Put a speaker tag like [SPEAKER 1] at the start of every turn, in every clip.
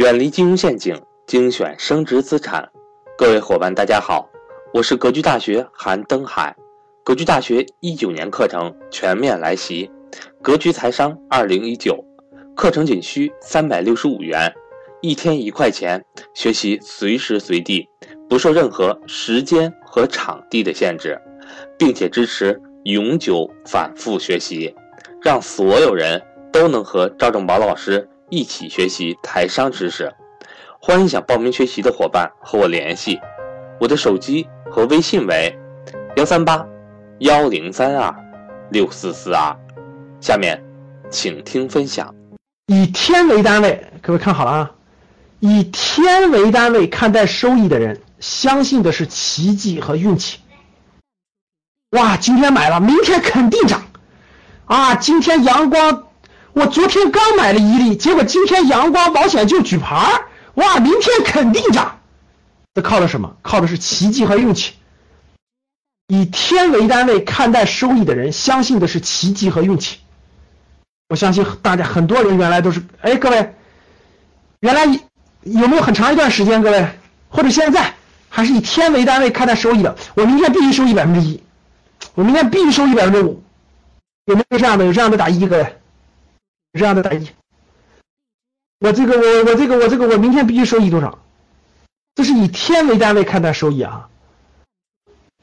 [SPEAKER 1] 远离金融陷阱，精选升值资产。各位伙伴，大家好，我是格局大学韩登海。格局大学一九年课程全面来袭，格局财商二零一九课程仅需三百六十五元，一天一块钱，学习随时随地，不受任何时间和场地的限制，并且支持永久反复学习，让所有人都能和赵正宝老师。一起学习台商知识，欢迎想报名学习的伙伴和我联系，我的手机和微信为幺三八幺零三二六四四二。下面，请听分享。
[SPEAKER 2] 以天为单位，各位看好了啊！以天为单位看待收益的人，相信的是奇迹和运气。哇，今天买了，明天肯定涨啊！今天阳光。我昨天刚买了一粒，结果今天阳光保险就举牌哇，明天肯定涨。这靠的什么？靠的是奇迹和运气。以天为单位看待收益的人，相信的是奇迹和运气。我相信大家很多人原来都是，哎，各位，原来有没有很长一段时间，各位或者现在还是以天为单位看待收益的？我明天必须收益百分之一，我明天必须收益百分之五，有没有这样的？有这样的打一，各位。这样的打一，我这个我我这个我这个我明天必须收益多少？这是以天为单位看待收益啊！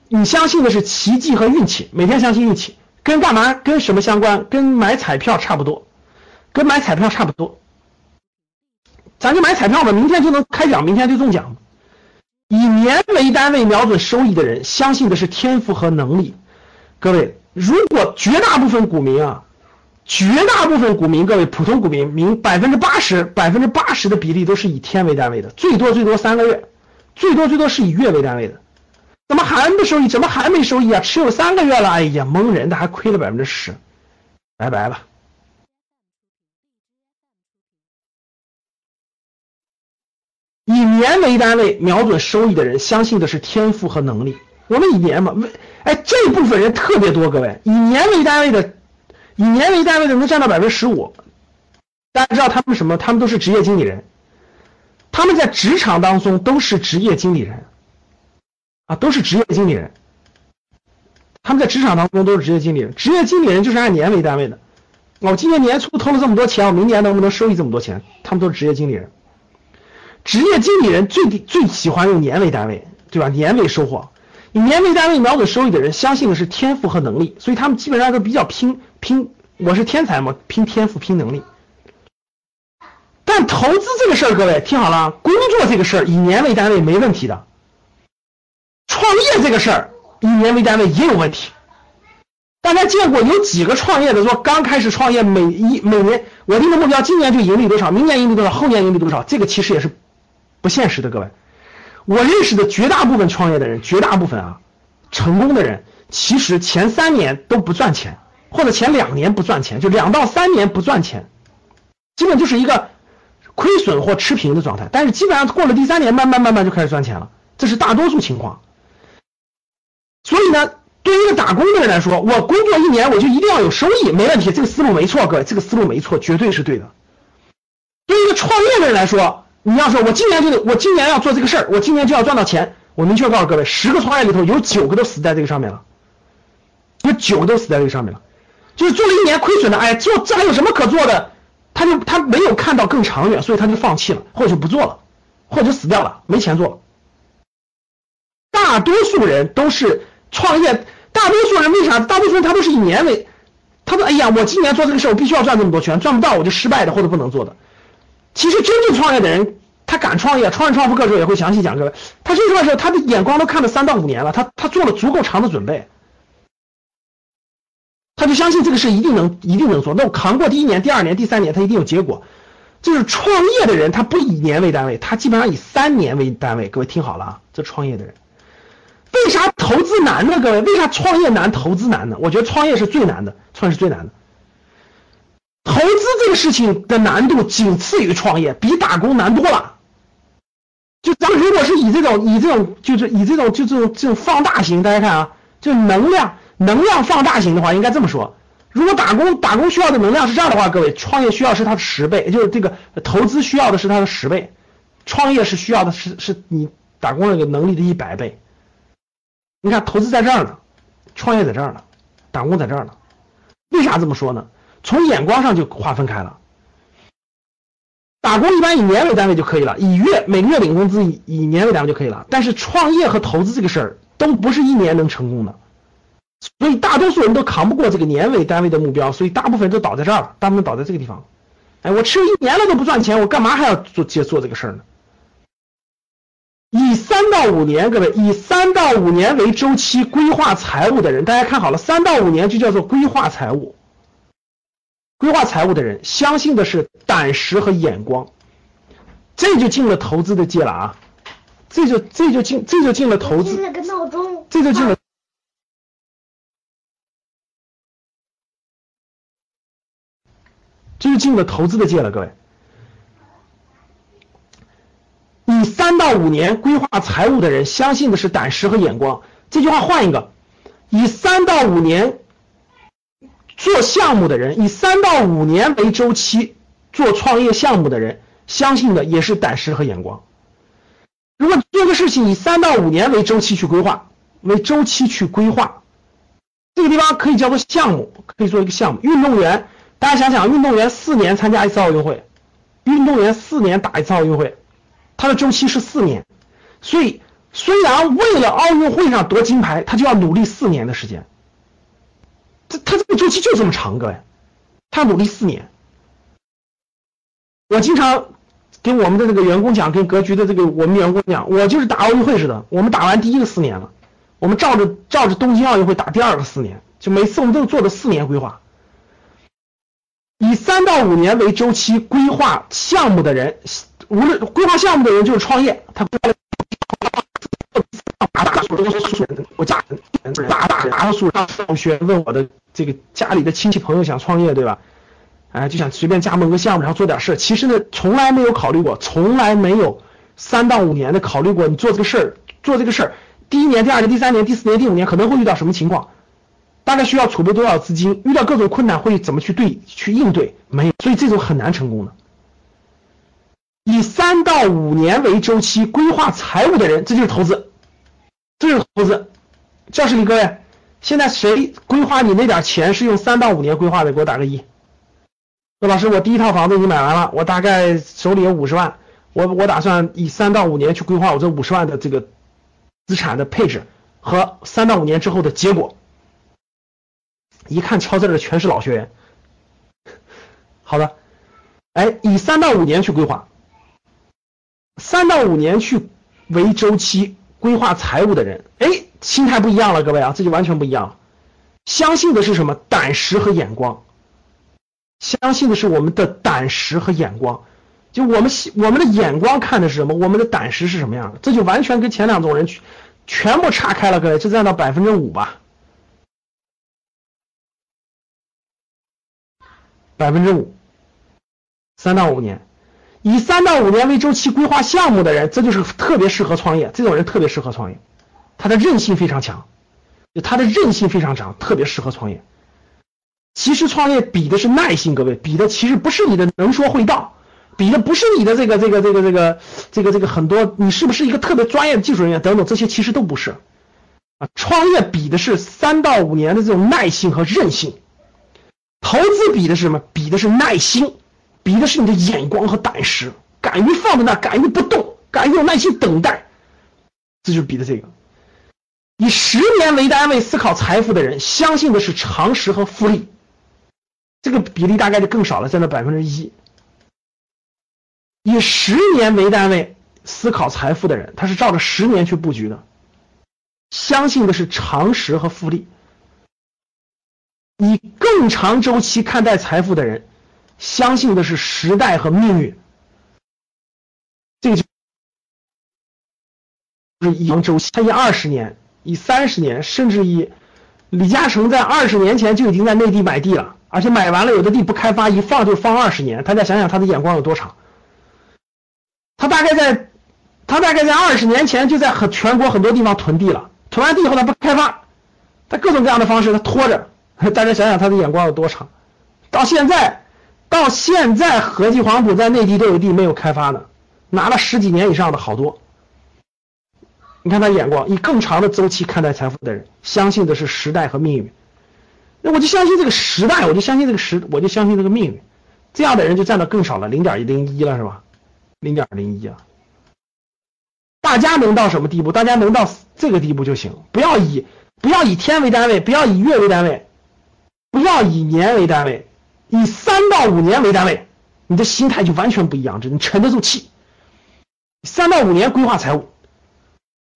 [SPEAKER 2] 你相信的是奇迹和运气，每天相信运气，跟干嘛？跟什么相关？跟买彩票差不多，跟买彩票差不多。咱就买彩票吧，明天就能开奖，明天就中奖。以年为单位瞄准收益的人，相信的是天赋和能力。各位，如果绝大部分股民啊。绝大部分股民，各位普通股民，明百分之八十、百分之八十的比例都是以天为单位的，最多最多三个月，最多最多是以月为单位的。怎么还没收益？怎么还没收益啊？持有三个月了，哎呀，蒙人的，还亏了百分之十，拜拜了。以年为单位瞄准收益的人，相信的是天赋和能力。我们以年嘛，为哎，这部分人特别多，各位，以年为单位的。以年为单位的能占到百分之十五，大家知道他们什么？他们都是职业经理人，他们在职场当中都是职业经理人，啊，都是职业经理人。他们在职场当中都是职业经理人，职业经理人就是按年为单位的。我今年年初投了这么多钱，我明年能不能收益这么多钱？他们都是职业经理人，职业经理人最最喜欢用年为单位，对吧？年为收获。以年为单位瞄准收益的人，相信的是天赋和能力，所以他们基本上都比较拼拼。我是天才嘛，拼天赋，拼能力。但投资这个事儿，各位听好了，工作这个事儿以年为单位没问题的。创业这个事儿以年为单位也有问题。大家见过有几个创业的说，刚开始创业，每一每年我定的目标，今年就盈利多少，明年盈利多少，后年盈利多少，这个其实也是不现实的，各位。我认识的绝大部分创业的人，绝大部分啊，成功的人，其实前三年都不赚钱，或者前两年不赚钱，就两到三年不赚钱，基本就是一个亏损或持平的状态。但是基本上过了第三年，慢慢慢慢就开始赚钱了，这是大多数情况。所以呢，对于一个打工的人来说，我工作一年我就一定要有收益，没问题，这个思路没错，各位，这个思路没错，绝对是对的。对于一个创业的人来说，你要说，我今年就得，我今年要做这个事儿，我今年就要赚到钱。我明确告诉各位，十个创业里头有九个都死在这个上面了，有九个都死在这个上面了。就是做了一年亏损的，哎，做这还有什么可做的？他就他没有看到更长远，所以他就放弃了，或者就不做了，或者就死掉了，没钱做了。大多数人都是创业，大多数人为啥？大多数人他都是以年为，他说，哎呀，我今年做这个事，我必须要赚这么多钱，赚不到我就失败的或者不能做的。其实真正创业的人，他敢创业，创业创富课的时候也会详细讲各位。他这个时候他的眼光都看了三到五年了，他他做了足够长的准备，他就相信这个事一定能一定能做。那我扛过第一年、第二年、第三年，他一定有结果。就是创业的人，他不以年为单位，他基本上以三年为单位。各位听好了啊，这创业的人，为啥投资难呢？各位，为啥创业难，投资难呢？我觉得创业是最难的，创业是最难的。投资这个事情的难度仅次于创业，比打工难多了。就咱们如果是以这种以这种就是以这种就这种这种放大型，大家看啊，就能量能量放大型的话，应该这么说：如果打工打工需要的能量是这样的话，各位创业需要是它的十倍，就是这个投资需要的是它的十倍，创业是需要的是是你打工那个能力的一百倍。你看投资在这儿呢，创业在这儿呢，打工在这儿呢。为啥这么说呢？从眼光上就划分开了。打工一般以年为单位就可以了，以月每个月领工资以以年为单位就可以了。但是创业和投资这个事儿都不是一年能成功的，所以大多数人都扛不过这个年为单位的目标，所以大部分人都倒在这儿了，大部分倒在这个地方。哎，我吃了一年了都不赚钱，我干嘛还要做接做这个事儿呢？以三到五年，各位以三到五年为周期规划财务的人，大家看好了，三到五年就叫做规划财务。规划财务的人，相信的是胆识和眼光，这就进了投资的界了啊！这就这就进这就进了投资，这就进了，这就进入了投资的界了，各位。以三到五年规划财务的人，相信的是胆识和眼光。这句话换一个，以三到五年。做项目的人以三到五年为周期做创业项目的人，相信的也是胆识和眼光。如果做个事情以三到五年为周期去规划，为周期去规划，这个地方可以叫做项目，可以做一个项目。运动员，大家想想，运动员四年参加一次奥运会，运动员四年打一次奥运会，他的周期是四年，所以虽然为了奥运会上夺金牌，他就要努力四年的时间。他他这个周期就这么长，各位，他努力四年。我经常跟我们的这个员工讲，跟格局的这个我们员工讲，我就是打奥运会似的，我们打完第一个四年了，我们照着照着东京奥运会打第二个四年，就每次我们都做的四年规划。以三到五年为周期规划项目的人，无论规划项目的人就是创业，他。大大，我家大大大数上上学问我的这个家里的亲戚朋友想创业，对吧？哎，就想随便加盟个项目，然后做点事。其实呢，从来没有考虑过，从来没有三到五年的考虑过。你做这个事儿，做这个事儿，第一年、第二年、第三年、第四年、第五年可能会遇到什么情况？大概需要储备多少资金？遇到各种困难会怎么去对去应对？没有，所以这种很难成功的。以三到五年为周期规划财务的人，这就是投资。这就是投资，教室里各位，现在谁规划你那点钱是用三到五年规划的？给我打个一。那老师，我第一套房子已经买完了，我大概手里有五十万，我我打算以三到五年去规划我这五十万的这个资产的配置和三到五年之后的结果。一看敲字的全是老学员。好的，哎，以三到五年去规划，三到五年去为周期。规划财务的人，哎，心态不一样了，各位啊，这就完全不一样了。相信的是什么？胆识和眼光。相信的是我们的胆识和眼光。就我们我们的眼光看的是什么？我们的胆识是什么样的？这就完全跟前两种人全全部岔开了，各位，就占到百分之五吧。百分之五，三到五年。以三到五年为周期规划项目的人，这就是特别适合创业。这种人特别适合创业，他的韧性非常强，他的韧性非常强，特别适合创业。其实创业比的是耐心，各位，比的其实不是你的能说会道，比的不是你的这个这个这个这个这个这个很多，你是不是一个特别专业的技术人员等等，这些其实都不是啊。创业比的是三到五年的这种耐性和韧性，投资比的是什么？比的是耐心。比的是你的眼光和胆识，敢于放在那，敢于不动，敢于有耐心等待，这就是比的这个。以十年为单位思考财富的人，相信的是常识和复利，这个比例大概就更少了，占到百分之一。以十年为单位思考财富的人，他是照着十年去布局的，相信的是常识和复利。以更长周期看待财富的人。相信的是时代和命运，这个就是以周期，他以二十年、以三十年，甚至以李嘉诚在二十年前就已经在内地买地了，而且买完了有的地不开发，一放就放二十年。大家想想他的眼光有多长？他大概在，他大概在二十年前就在很全国很多地方囤地了，囤完地以后他不开发，他各种各样的方式他拖着，大家想想他的眼光有多长，到现在，到现在合计黄埔在内地都有地没有开发呢，拿了十几年以上的好多。你看他眼光，以更长的周期看待财富的人，相信的是时代和命运。那我就相信这个时代，我就相信这个时，我就相信这个命运。这样的人就占的更少了，零点零一了，是吧？零点零一啊。大家能到什么地步？大家能到这个地步就行，不要以不要以天为单位，不要以月为单位，不要以年为单位，以三到五年为单位，你的心态就完全不一样，你沉得住气。三到五年规划财务。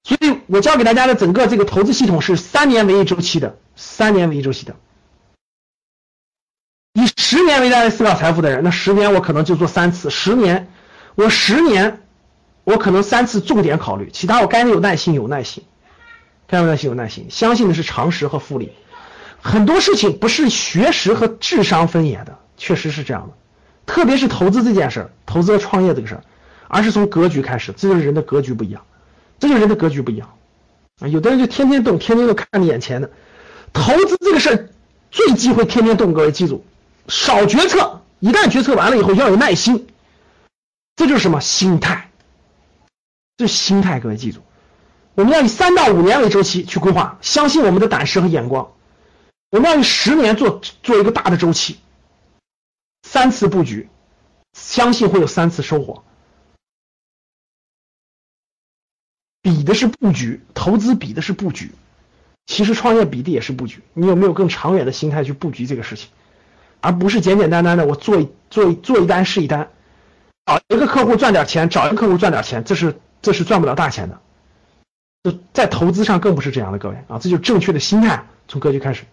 [SPEAKER 2] 所以我教给大家的整个这个投资系统是三年为一周期的，三年为一周期的。以十年为单位思考财富的人，那十年我可能就做三次，十年，我十年，我可能三次重点考虑，其他我该有耐心有耐心，该有耐心有耐心，相信的是常识和复利。很多事情不是学识和智商分野的，确实是这样的，特别是投资这件事儿，投资和创业这个事儿，而是从格局开始，这就是人的格局不一样。这就是人的格局不一样啊！有的人就天天动，天天都看你眼前的。投资这个事儿最忌讳天天动，各位记住，少决策。一旦决策完了以后，要有耐心。这就是什么心态？这是心态，各位记住。我们要以三到五年为周期去规划，相信我们的胆识和眼光。我们要以十年做做一个大的周期，三次布局，相信会有三次收获。比的是布局，投资比的是布局，其实创业比的也是布局。你有没有更长远的心态去布局这个事情，而不是简简单单的我做一做一做一单是一单，找一个客户赚点钱，找一个客户赚点钱，这是这是赚不了大钱的。在投资上更不是这样的，各位啊，这就是正确的心态，从格局开始。